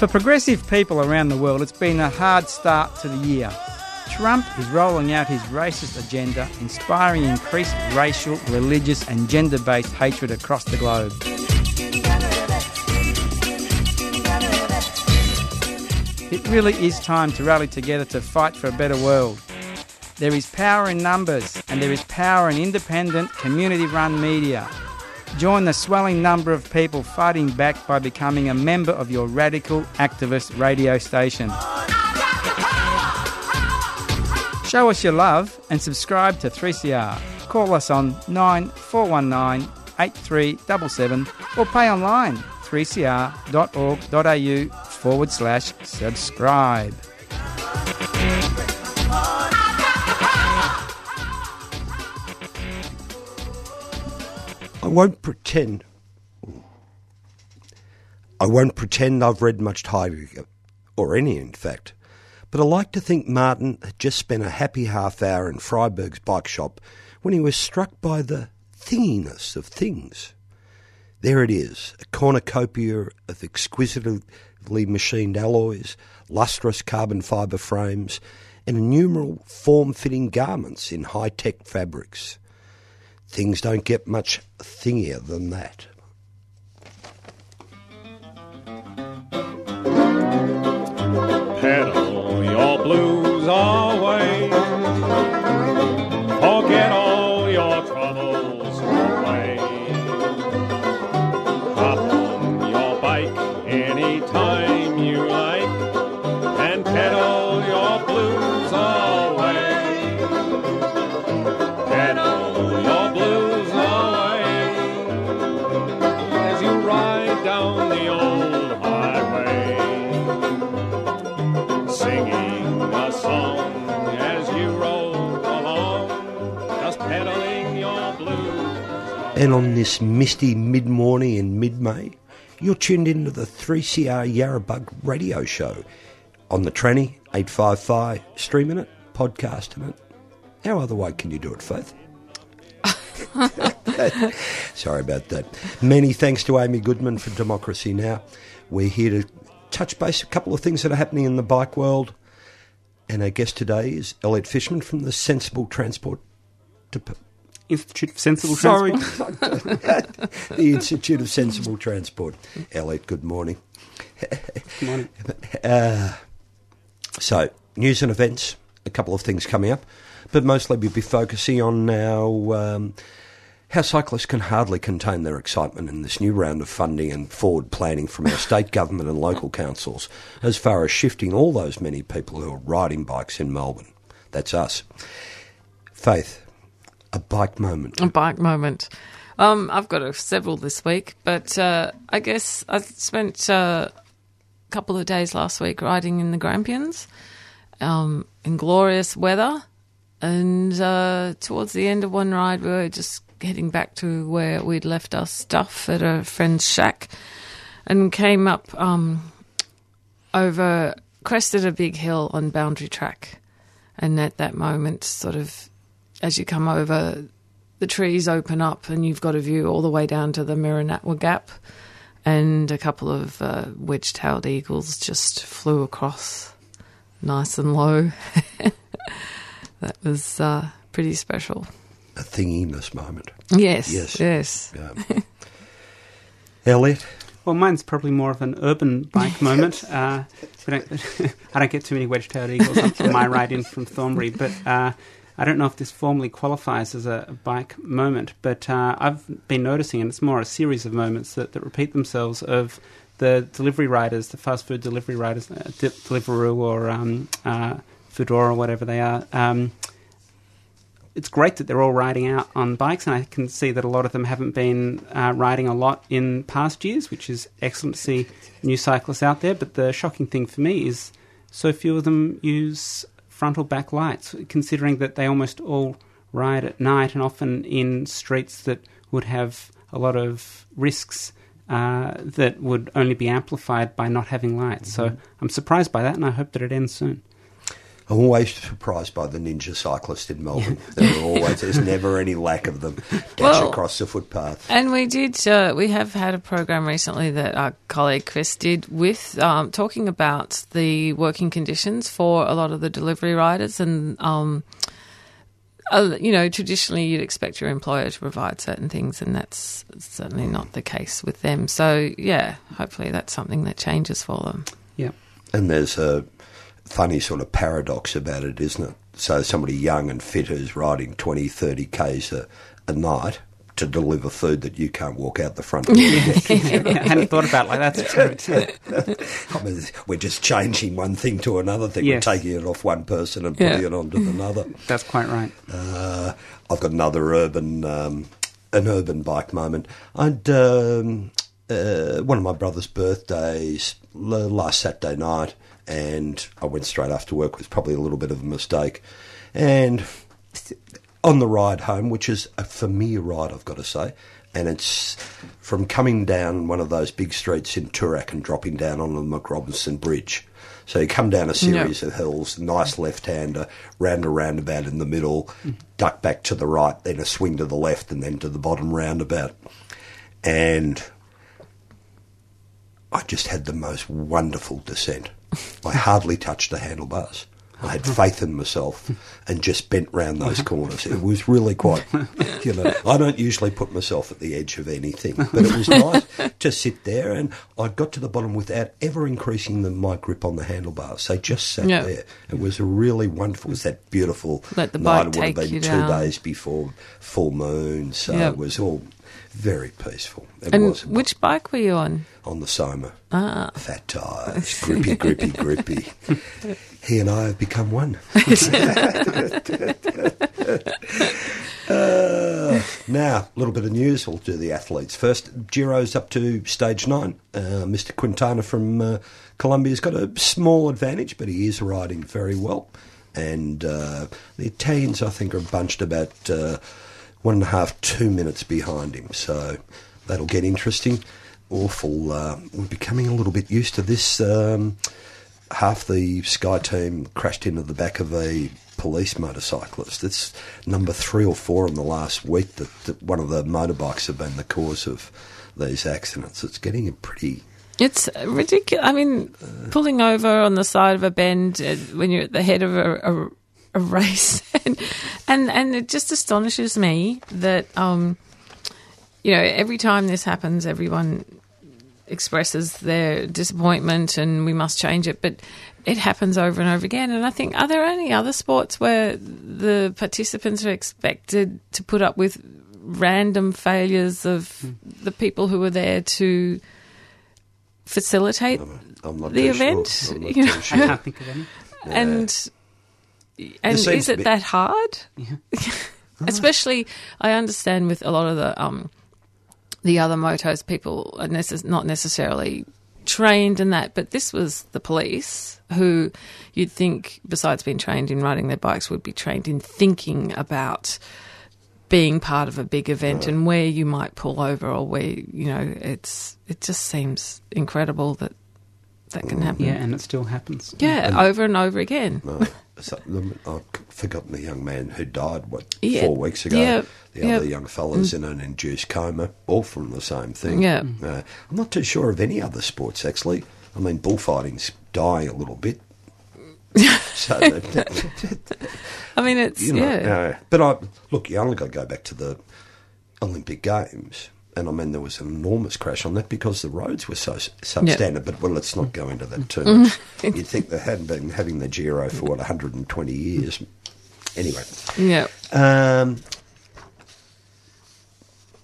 For progressive people around the world, it's been a hard start to the year. Trump is rolling out his racist agenda, inspiring increased racial, religious, and gender based hatred across the globe. It really is time to rally together to fight for a better world. There is power in numbers, and there is power in independent, community run media. Join the swelling number of people fighting back by becoming a member of your radical activist radio station. Show us your love and subscribe to 3CR. Call us on 9419 8377 or pay online 3cr.org.au forward slash subscribe. Won't pretend. I won't pretend I've read much Heidegger, or any, in fact. But I like to think Martin had just spent a happy half hour in Freiburg's bike shop when he was struck by the thinginess of things. There it is, a cornucopia of exquisitely machined alloys, lustrous carbon fibre frames, and innumerable form fitting garments in high tech fabrics. Things don't get much thingier than that. Pedal And on this misty mid morning in mid May, you're tuned into the 3CR Yarrabug radio show on the Tranny 855, streaming it, podcasting it. How other way can you do it, Faith? Sorry about that. Many thanks to Amy Goodman for Democracy Now! We're here to touch base a couple of things that are happening in the bike world. And our guest today is Elliot Fishman from the Sensible Transport Dep- Institute for Sensible Sorry, Transport. the Institute of Sensible Transport. Elliot, good morning. Good morning. Uh, so, news and events, a couple of things coming up, but mostly we'll be focusing on now um, how cyclists can hardly contain their excitement in this new round of funding and forward planning from our state government and local councils as far as shifting all those many people who are riding bikes in Melbourne. That's us. Faith, a bike moment. A bike moment. Um, I've got a, several this week, but uh, I guess I spent uh, a couple of days last week riding in the Grampians um, in glorious weather. And uh, towards the end of one ride, we were just heading back to where we'd left our stuff at a friend's shack and came up um, over, crested a big hill on Boundary Track. And at that moment, sort of, as you come over, the trees open up and you've got a view all the way down to the Mirranatwa Gap. And a couple of uh, wedge tailed eagles just flew across nice and low. that was uh, pretty special. A thinginess moment. Yes, Yes. yes. Yeah. Elliot, Well, mine's probably more of an urban bike moment. Uh, we don't, I don't get too many wedge-tailed eagles on on my ride in from Thornbury, but uh, I don't know if this formally qualifies as a bike moment. But uh, I've been noticing, and it's more a series of moments that, that repeat themselves of the delivery riders, the fast food delivery riders, uh, Di- Deliveroo or um, uh, whatever they are. Um, it's great that they're all riding out on bikes, and I can see that a lot of them haven't been uh, riding a lot in past years, which is excellent to see new cyclists out there. But the shocking thing for me is so few of them use front or back lights, considering that they almost all ride at night and often in streets that would have a lot of risks uh, that would only be amplified by not having lights. So I'm surprised by that, and I hope that it ends soon. I'm always surprised by the ninja cyclist in Melbourne. there are always there's never any lack of them dash Well- across the footpath. And we did. Uh, we have had a program recently that our colleague Chris did with um, talking about the working conditions for a lot of the delivery riders, and um, uh, you know, traditionally you'd expect your employer to provide certain things, and that's certainly not the case with them. So yeah, hopefully that's something that changes for them. Yeah. And there's a funny sort of paradox about it, isn't it? So somebody young and fit who's riding 20, 30 k's a, a night to deliver food that you can't walk out the front door to get. I hadn't thought about it like that. That's true. I mean, we're just changing one thing to another thing. Yes. We're taking it off one person and Yeah. putting it onto another. That's quite right. Uh, I've got another urban, um, an urban bike moment. I'd um, uh, one of my brother's birthdays last Saturday night, and I went straight after work. It was probably a little bit of a mistake, and on the ride home, which is a familiar ride, I've got to say. And it's from coming down one of those big streets in Toorak and dropping down on the MacRobertson Bridge. So you come down a series of hills, nice left-hander, round a roundabout in the middle, duck back to the right, then a swing to the left, and then to the bottom roundabout. And I just had the most wonderful descent. I hardly touched the handlebars. I had faith in myself and just bent round those corners. It was really quite, you know, I don't usually put myself at the edge of anything, but it was nice to sit there and I got to the bottom without ever increasing the, my grip on the handlebars. They just sat Yeah. there. It was a really wonderful, it was that beautiful Let the night. bike It would have take been two down. days before full moon, so Yeah. it was all very peaceful. It And was which bike were you on? on the Soma. Ah. Fat tires, grippy, grippy, grippy. He and I have become one. Uh, now, a little bit of news. We'll do the athletes first. Giro's up to stage nine. Uh, Mr. Quintana from uh, Colombia's got a small advantage, but he is riding very well. And uh, the Italians, I think, are bunched about uh, one and a half, two minutes behind him. So that'll get interesting. Awful. Uh, we're becoming a little bit used to this. Um, half the Sky team crashed into the back of a police motorcyclist. It's number three or four in the last week that, that one of the motorbikes have been the cause of these accidents. It's getting pretty. It's ridiculous. I mean, pulling over on the side of a bend uh, when you're at the head of a, a, a race, and, and and it just astonishes me that um, you know every time this happens, everyone expresses their disappointment and we must change it, but it happens over and over again. And I think are there any other sports where the participants are expected to put up with random failures of the people who were there to facilitate I'm not the event, Sure. I'm not you know. too I can't think of any. and and seems is it be- that hard? Especially, I understand with a lot of the um the other motos, people are necess- not necessarily trained in that, but this was the police who you'd think, besides being trained in riding their bikes, would be trained in thinking about being part of a big event and where you might pull over or where you know it's it just seems incredible that that can happen. Yeah, and it still happens. Yeah, over and over again. No, I've forgotten the young man who died, what, Yeah, four weeks ago? yeah, the yeah. other young fella's in an induced coma, all from the same thing. Yeah. Uh, I'm not too sure of any other sports, actually. I mean, bullfighting's dying a little bit. so, I mean, it's you know, yeah. uh, but I look, you only got to go back to the Olympic Games, and I mean there was an enormous crash on that because the roads were so substandard. But well, let's not go into that too much. You'd think they hadn't been having the Giro for what 120 years. Anyway, yeah. um,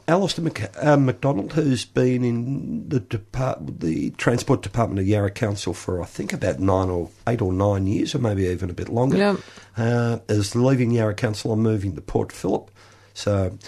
Alistair Mc, uh, McDonald, who's been in the depart, the Transport Department of Yarra Council for I think about nine or eight or nine years, or maybe even a bit longer, Yep. uh, is leaving Yarra Council and moving to Port Phillip. So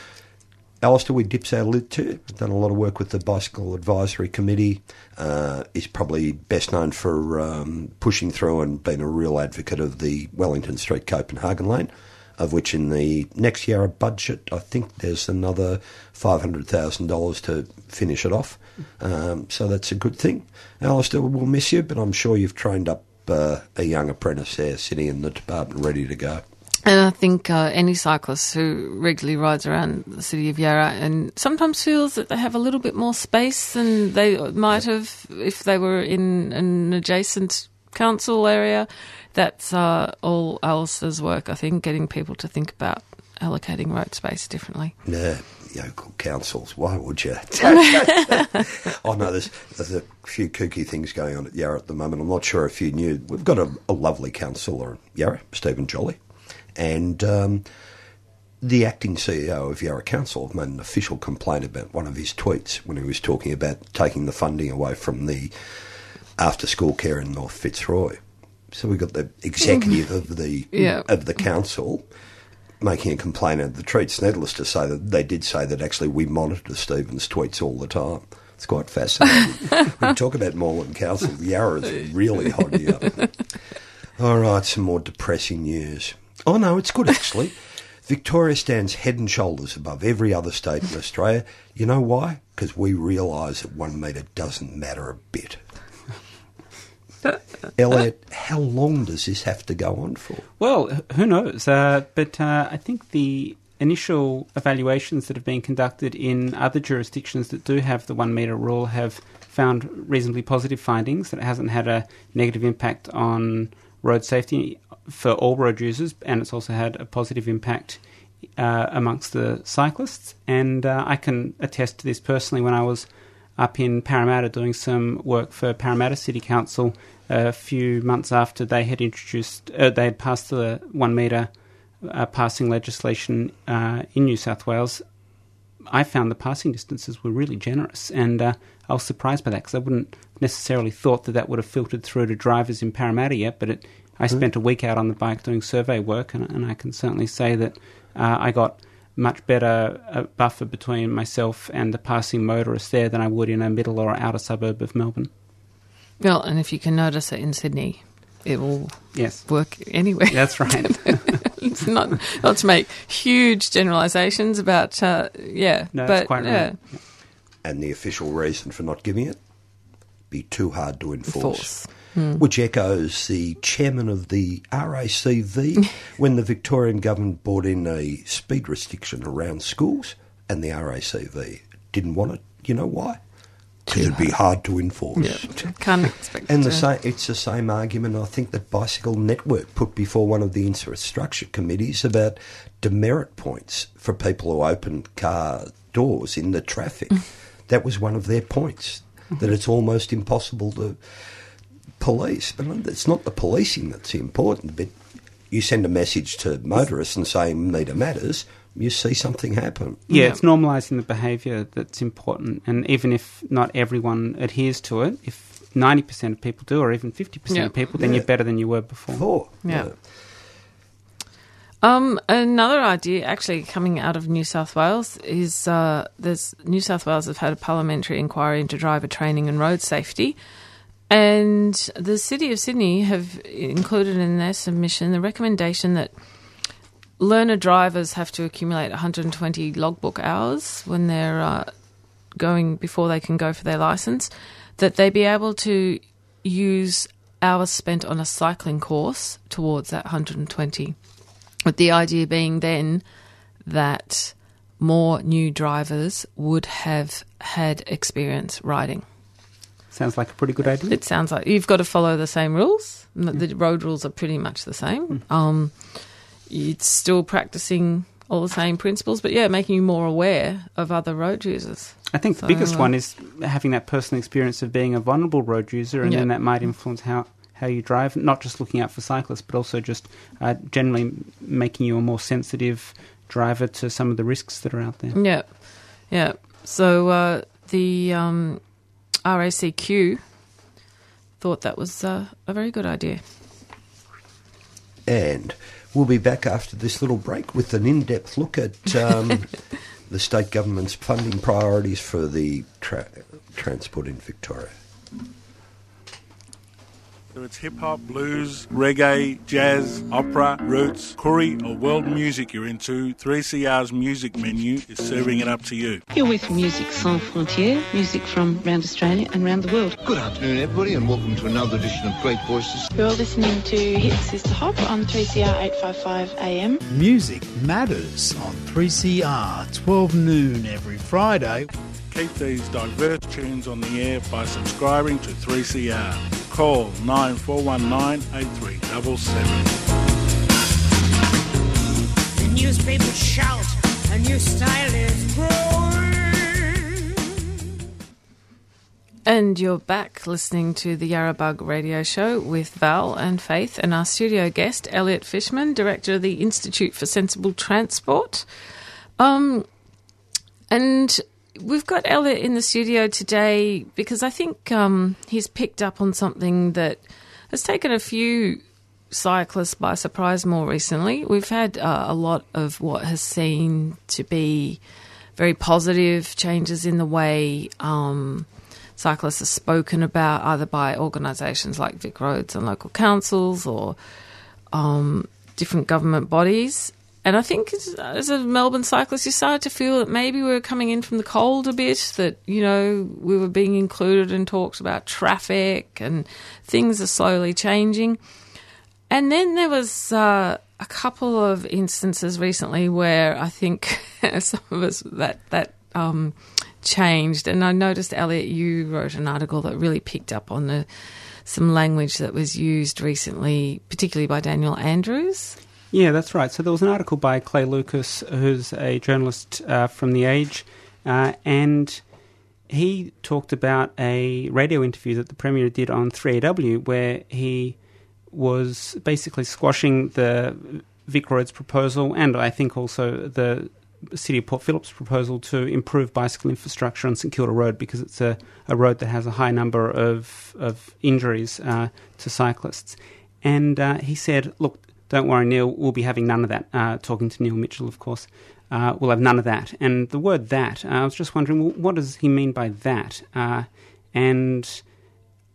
Alistair, we dips our lid too. Done a lot of work with the Bicycle Advisory Committee. Uh, is probably best known for um, pushing through and being a real advocate of the Wellington Street Copenhagen lane, of which in the next year of budget, I think there's another $500,000 to finish it off. Um, so that's a good thing. Alistair, we'll miss you, but I'm sure you've trained up uh, a young apprentice there sitting in the department ready to go. And I think uh, any cyclist who regularly rides around the city of Yarra and sometimes feels that they have a little bit more space than they might have if they were in an adjacent council area, that's uh, all Alistair's work, I think, getting people to think about allocating road space differently. Yeah, local councils. Why would you? oh no, there's there's a few kooky things going on at Yarra at the moment. I'm not sure if you knew. We've got a, a lovely councillor at Yarra, Stephen Jolly, and um, the acting CEO of Yarra Council made an official complaint about one of his tweets when he was talking about taking the funding away from the after school care in North Fitzroy. So we got the executive of the Yeah. of the council making a complaint of the tweets. Needless to say that they did say that actually we monitor Stephen's tweets all the time. It's quite fascinating. when you talk about Moreland Council, Yarra is really hot here. All right, some more depressing news. Oh no, it's good actually. Victoria stands head and shoulders above every other state in Australia. You know why? Because we realise that one metre doesn't matter a bit. Elliot, how long does this have to go on for? Well, who knows? Uh, but uh, I think the initial evaluations that have been conducted in other jurisdictions that do have the one metre rule have found reasonably positive findings that it hasn't had a negative impact on road safety for all road users, and it's also had a positive impact uh, amongst the cyclists. And uh, I can attest to this personally when I was up in Parramatta doing some work for Parramatta City Council a few months after they had introduced, uh, they had passed the one metre uh, passing legislation uh, in New South Wales. I found the passing distances were really generous, and uh, I was surprised by that because I wouldn't necessarily thought that that would have filtered through to drivers in Parramatta yet. But it, I spent a week out on the bike doing survey work, and, and I can certainly say that uh, I got much better uh, buffer between myself and the passing motorist there than I would in a middle or outer suburb of Melbourne. Well, and if you can notice it in Sydney, it will Yes, work anywhere. that's right. it's not not to make huge generalisations about uh, yeah, No, but that's quite yeah. And the official reason for not giving it? Be too hard to enforce. Force. Which echoes the chairman of the RACV when the Victorian government brought in a speed restriction around schools, and the RACV didn't want it. You know why? Because it'd be hard to enforce. Yeah, can't expect. And the to- same, it's the same argument I think that Bicycle Network put before one of the infrastructure committees about demerit points for people who open car doors in the traffic. Mm. that was one of their points, that mm-hmm. it's almost impossible to police. But it's not the policing that's important, but you send a message to motorists and say meter matters, you see something happen. Yeah, Yeah. it's normalising the behaviour that's important, and even if not everyone adheres to it, if ninety percent of people do, or even fifty percent Yeah. of people, then Yeah. you're better than you were before. Before. Yeah. Um, another idea actually coming out of New South Wales is uh, there's New South Wales have had a parliamentary inquiry into driver training and road safety, and the City of Sydney have included in their submission the recommendation that learner drivers have to accumulate 120 logbook hours when they're uh, going before they can go for their license, that they be able to use hours spent on a cycling course towards that 120. With the idea being then that more new drivers would have had experience riding. Sounds like a pretty good idea. It sounds like you've got to follow the same rules. The road rules are pretty much the same. Um, it's still practicing all the same principles, but yeah, making you more aware of other road users. I think the biggest uh, one is having that personal experience of being a vulnerable road user, and Yeah. then that might influence how, how you drive, not just looking out for cyclists, but also just uh, generally making you a more sensitive driver to some of the risks that are out there. Yeah, yeah. So uh, the um, RACQ thought that was uh, a very good idea. And we'll be back after this little break with an in depth look at um, the state government's funding priorities for the tra- transport in Victoria? Whether it's hip hop, blues, reggae, jazz, opera, roots, curry, or world music you're into, 3CR's music menu is serving it up to you. You're with Music Sans Frontières, music from around Australia and around the world. Good afternoon, everybody, and welcome to another edition of Great Voices. You're listening to Hit Sister Hop on 3CR 855 AM. Music matters on 3CR, 12 noon every Friday. Keep these diverse tunes on the air by subscribing to 3CR. Call 9419 8377. The newspapers shout, a new style is growing. And you're back listening to the Yarrabug radio show with Val and Faith and our studio guest, Elliot Fishman, Director of the Institute for Sensible Transport. Um, and we've got Elliot in the studio today because I think um, he's picked up on something that has taken a few cyclists by surprise more recently. We've had uh, a lot of what has seemed to be very positive changes in the way um, cyclists are spoken about, either by organisations like Vic Roads and local councils or um, different government bodies. And I think as, a Melbourne cyclist, you started to feel that maybe we were coming in from the cold a bit, that, you know, we were being included in talks about traffic and things are slowly changing. And then there was uh, a couple of instances recently where I think some of us that, that um, changed. And I noticed, Elliot, you wrote an article that really picked up on the, some language that was used recently, particularly by Daniel Andrews. Yeah, that's right. So there was an article by Clay Lucas, who's a journalist uh, from The Age, uh, and he talked about a radio interview that the Premier did on 3AW where he was basically squashing the Vic Roads proposal and I think also the City of Port Phillip's proposal to improve bicycle infrastructure on St Kilda Road because it's a, a road that has a high number of, of injuries uh, to cyclists. And uh, he said, look, don't worry, Neil, we'll be having none of that. Uh, talking to Neil Mitchell, of course. Uh, we'll have none of that. And the word that, uh, I was just wondering, well, what does he mean by that? Uh, and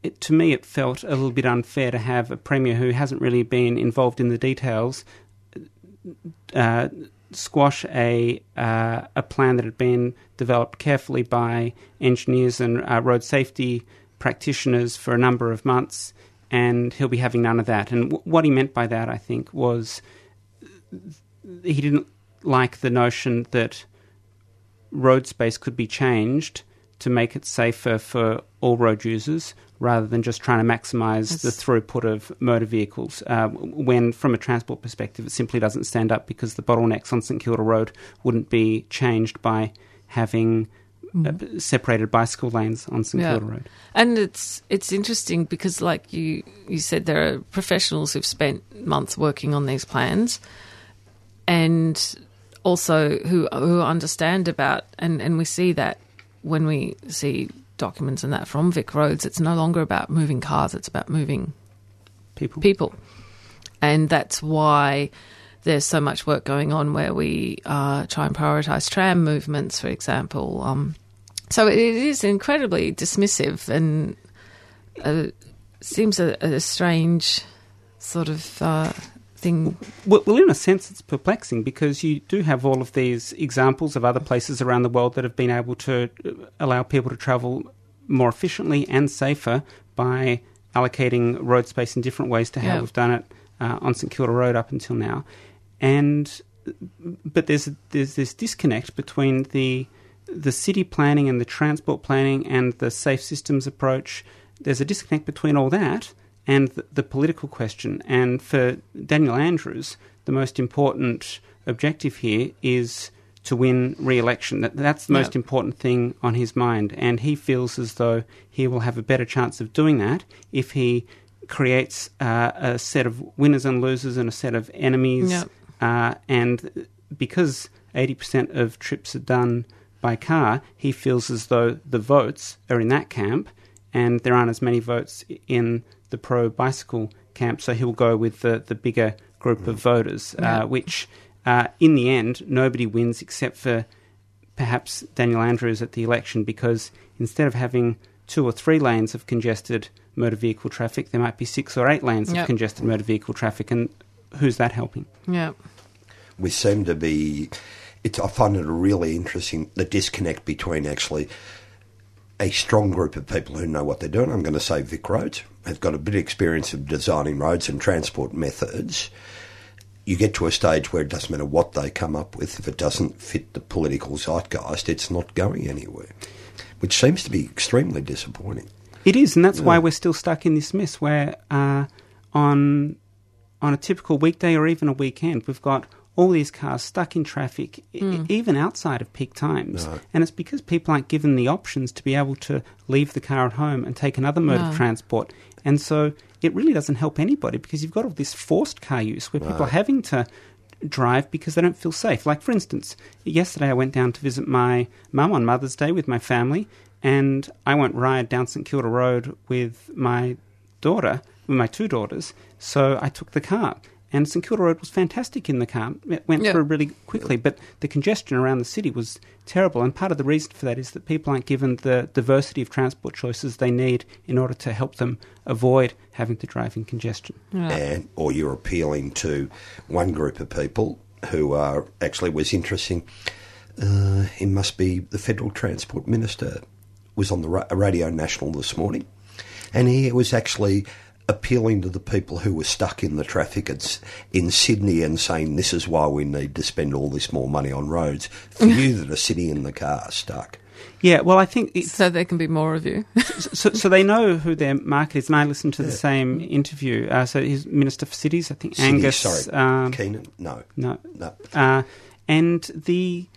it, to me, it felt a little bit unfair to have a Premier who hasn't really been involved in the details uh, squash a, uh, a plan that had been developed carefully by engineers and road safety practitioners for a number of months and he'll be having none of that. And w- what he meant by that, I think, was he didn't like the notion that road space could be changed to make it safer for all road users rather than just trying to maximise the throughput of motor vehicles. Uh, when, from a transport perspective, it simply doesn't stand up because the bottlenecks on St Kilda Road wouldn't be changed by having uh, separated bicycle lanes on St Kilda Road. And it's it's interesting because, like you you said, there are professionals who've spent months working on these plans, and also who who understand about and and we see that when we see documents and that from Vic Roads, it's no longer about moving cars; it's about moving people. People, and that's why there's so much work going on where we uh, try and prioritise tram movements, for example. Um, so it is incredibly dismissive and uh, seems a, a, strange sort of uh, thing. Well, well, in a sense, it's perplexing because you do have all of these examples of other places around the world that have been able to uh, allow people to travel more efficiently and safer by allocating road space in different ways to how we've done it uh, on St Kilda Road up until now. And but there's there's this disconnect between the the city planning and the transport planning and the safe systems approach, there's a disconnect between all that and the, the political question. And for Daniel Andrews, the most important objective here is to win re-election. That, that's the yep. most important thing on his mind, and he feels as though he will have a better chance of doing that if he creates uh, a set of winners and losers and a set of enemies. Yep. Uh, and because eighty percent of trips are done by car, he feels as though the votes are in that camp and there aren't as many votes in the pro bicycle camp, so he'll go with the, the bigger group of voters, uh, yeah. uh, which uh, in the end nobody wins except for perhaps Daniel Andrews at the election because instead of having two or three lanes of congested motor vehicle traffic, there might be six or eight lanes Yep. of congested motor vehicle traffic, and who's that helping? Yeah. we seem to be. It's, I find it really interesting the disconnect between actually a strong group of people who know what they're doing. I'm going to say Vic Roads has got a bit of experience of designing roads and transport methods. You get to a stage where it doesn't matter what they come up with, if it doesn't fit the political zeitgeist, it's not going anywhere, which seems to be extremely disappointing. It is, and that's why we're still stuck in this mess where uh, on on a typical weekday or even a weekend, we've got all these cars stuck in traffic, e- Mm. even outside of peak times. No. And it's because people aren't given the options to be able to leave the car at home and take another mode No. of transport. And so it really doesn't help anybody because you've got all this forced car use where people are having to drive because they don't feel safe. Like, for instance, yesterday I went down to visit my mum on Mother's Day with my family, and I won't ride down St Kilda Road with my daughter, with my two daughters, so I took the car. And St Kilda Road was fantastic in the car. It went Yeah. through really quickly, but the congestion around the city was terrible. And part of the reason for that is that people aren't given the diversity of transport choices they need in order to help them avoid having to drive in congestion. Yeah. and or you're appealing to one group of people who are actually was interesting. Uh, he must be the federal transport minister was on the ra- radio national this morning, and he was actually appealing to the people who were stuck in the traffic at, in Sydney and saying this is why we need to spend all this more money on roads for you that are sitting in the car stuck. Yeah, well, I think it's, So there can be more of you. so, so they know who their market is, and I listened to the same interview. Uh, so he's Minister for Cities, I think, Cities, Angus. sorry, um, Keenan, no, no, no. Uh, and the,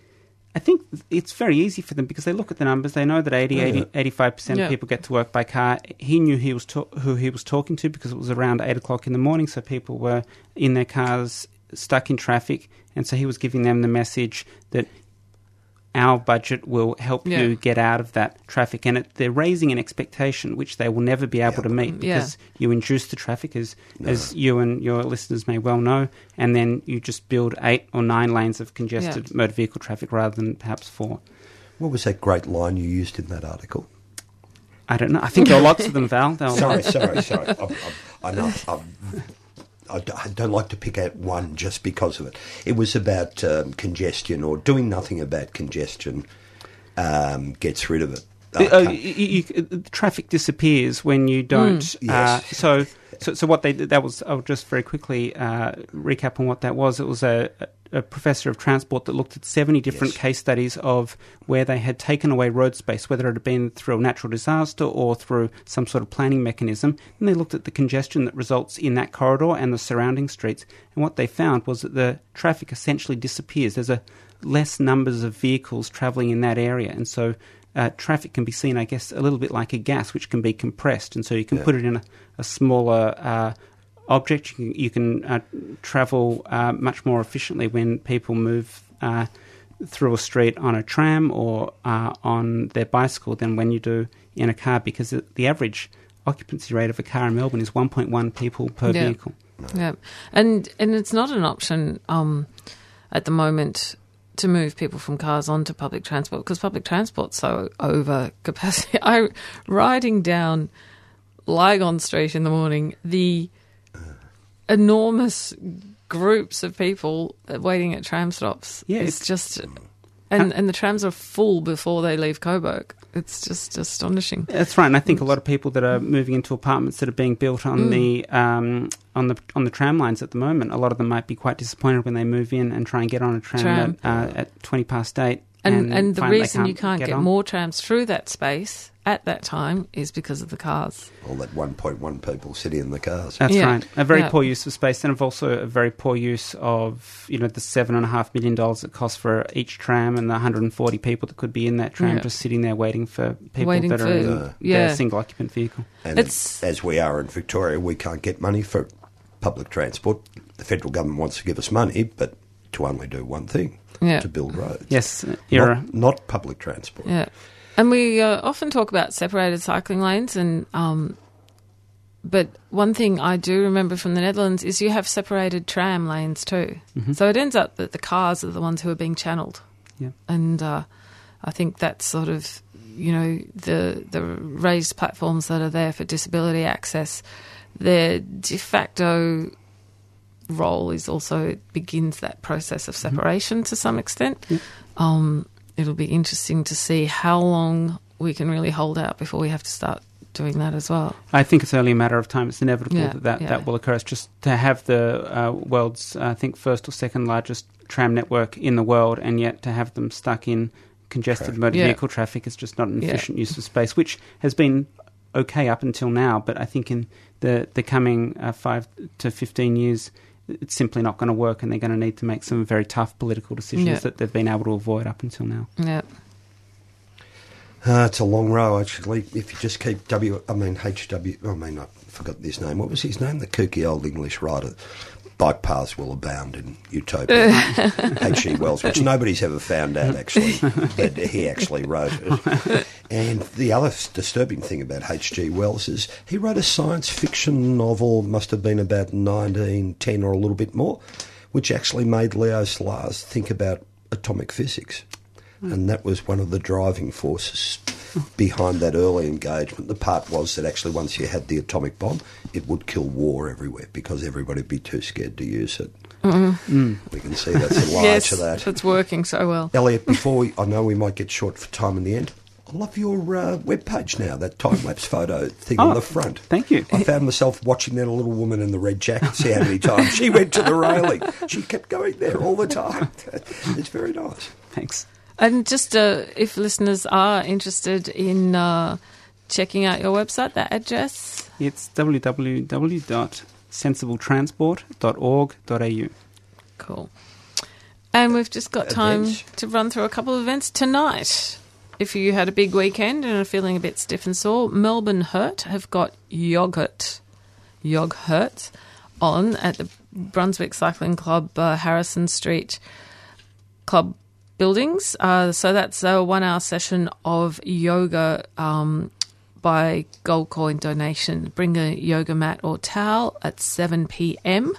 I think it's very easy for them because they look at the numbers. They know that 80, 80 85% Yeah. of people get to work by car. He knew he was ta- who he was talking to because it was around 8 o'clock in the morning, so people were in their cars stuck in traffic. And so he was giving them the message that our budget will help Yeah. you get out of that traffic. And it, they're raising an expectation which they will never be able Yeah. to meet Yeah. because you induce the traffic, as, as you and your listeners may well know, and then you just build eight or nine lanes of congested motor vehicle traffic rather than perhaps four. What was that great line you used in that article? I don't know. I think there are lots of them, Val. They'll- Sorry, sorry, sorry. I've, I've, I know. I've, I d- I don't like to pick out one just because of it. It was about um, congestion or doing nothing about congestion um, gets rid of it. Uh, can't- you, you, traffic disappears when you don't. Mm. Uh, Yes. so, so, so what they did that was. I'll just very quickly uh, recap on what that was. It was a, a professor of transport that looked at seventy different Yes. case studies of where they had taken away road space, whether it had been through a natural disaster or through some sort of planning mechanism. And they looked at the congestion that results in that corridor and the surrounding streets. And what they found was that the traffic essentially disappears. There's a less numbers of vehicles travelling in that area, and so uh, traffic can be seen, I guess, a little bit like a gas, which can be compressed, and so you can Yeah. put it in a, a smaller uh, object. You can, you can uh, travel uh, much more efficiently when people move uh, through a street on a tram or uh, on their bicycle than when you do in a car, because the, the average occupancy rate of a car in Melbourne is 1.1 people per Yeah. vehicle. Yeah, and and it's not an option um, at the moment to move people from cars onto public transport because public transport's so over capacity. I riding down Lygon Street in the morning, the enormous groups of people waiting at tram stops. Yeah, it's- just. Mm. And, and the trams are full before they leave Coburg. It's just astonishing. That's right, and I think a lot of people that are moving into apartments that are being built on Mm. the um, on the on the tram lines at the moment, a lot of them might be quite disappointed when they move in and try and get on a tram, Tram. At, uh, at twenty past eight. And, and, the find they reason you can't get, on. more trams through that space at that time is because of the cars. all that 1.1 people sitting in the cars. That's Yeah, right. A very yeah. poor use of space, and of also a very poor use of you know the seven and a half million dollars it costs for each tram, and the 140 people that could be in that tram Yeah. just sitting there waiting for people Waiting that for- are in Uh, yeah. their single occupant vehicle. And It's- as we are in Victoria, we can't get money for public transport. The federal government wants to give us money, but to only do one thing Yeah. to build roads. Yes, era. Not, not public transport. Yeah. And we uh, often talk about separated cycling lanes, and um, but one thing I do remember from the Netherlands is you have separated tram lanes too. Mhm. So it ends up that the cars are the ones who are being channeled. Yeah. And uh, I think that's sort of you know the the raised platforms that are there for disability access. Their de facto role is also begins that process of Mm-hmm. separation to some extent. Um, it'll be interesting to see how long we can really hold out before we have to start doing that as well. I think it's only a matter of time. It's inevitable Yeah, that that, yeah. that will occur. It's just to have the uh, world's, I think, first or second largest tram network in the world, and yet to have them stuck in congested Traffic. motor Yeah. vehicle traffic is just not an Yeah. efficient use of space, which has been okay up until now. But I think in the the coming uh, five to fifteen years. It's simply not going to work, and they're going to need to make some very tough political decisions Yeah. that they've been able to avoid up until now. Yeah. Uh, it's a long row, actually. If you just keep W, I mean HW, I mean I forgot his name. What was his name? The kooky old English writer. Bike paths will abound in utopia. H.G. Wells, which nobody's ever found out actually that he actually wrote it. And the other disturbing thing about H.G. Wells is he wrote a science fiction novel, must have been about 1910 or a little bit more, which actually made Leo Szilard think about atomic physics. And that was one of the driving forces behind that early engagement. The part was that actually once you had the atomic bomb, it would kill war everywhere because everybody would be too scared to use it. We can see that's a lie yes, to that. it's working so well. Elliot, before we, I know we might get short for time in the end. I love your uh, webpage now, that time lapse photo thing Oh, on the front. Thank you. I found myself watching that little woman in the red jacket. See how many times she went to the railing. She kept going there all the time. It's very nice. Thanks. And just uh, if listeners are interested in uh, checking out your website, that address. It's www.sensibletransport.org.au. Cool. And we've just got time Events. to run through a couple of events tonight. If you had a big weekend and are feeling a bit stiff and sore, Melbourne Hurt have got yogurt, yogurt on at the Brunswick Cycling Club, uh, Harrison Street Club buildings. Uh, so that's a one-hour session of yoga um, by gold coin donation. Bring a yoga mat or towel at seven p.m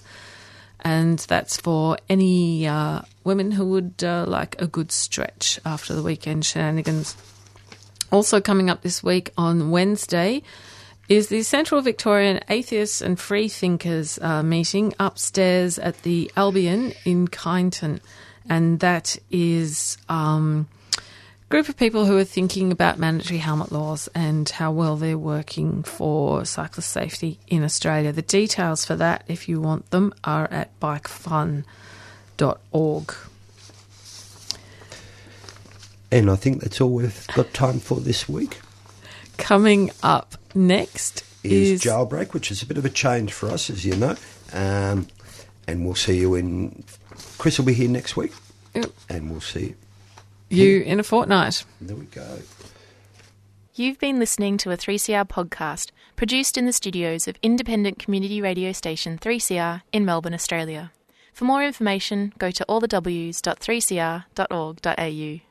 and that's for any uh, women who would uh, like a good stretch after the weekend shenanigans. Also, coming up this week on Wednesday is the Central Victorian Atheists and Free Thinkers uh, meeting upstairs at the Albion in Kyneton. And that is um, a group of people who are thinking about mandatory helmet laws and how well they're working for cyclist safety in Australia. The details for that, if you want them, are at bikefun.org. And I think that's all we've got time for this week. Coming up next Is, is jailbreak, which is a bit of a change for us, as you know. Um, and we'll see you in. Chris will be here next week, Yep. and we'll see you. you in a fortnight. There we go. You've been listening to a 3CR podcast produced in the studios of independent community radio station 3CR in Melbourne, Australia. For more information, go to allthews.3cr.org.au.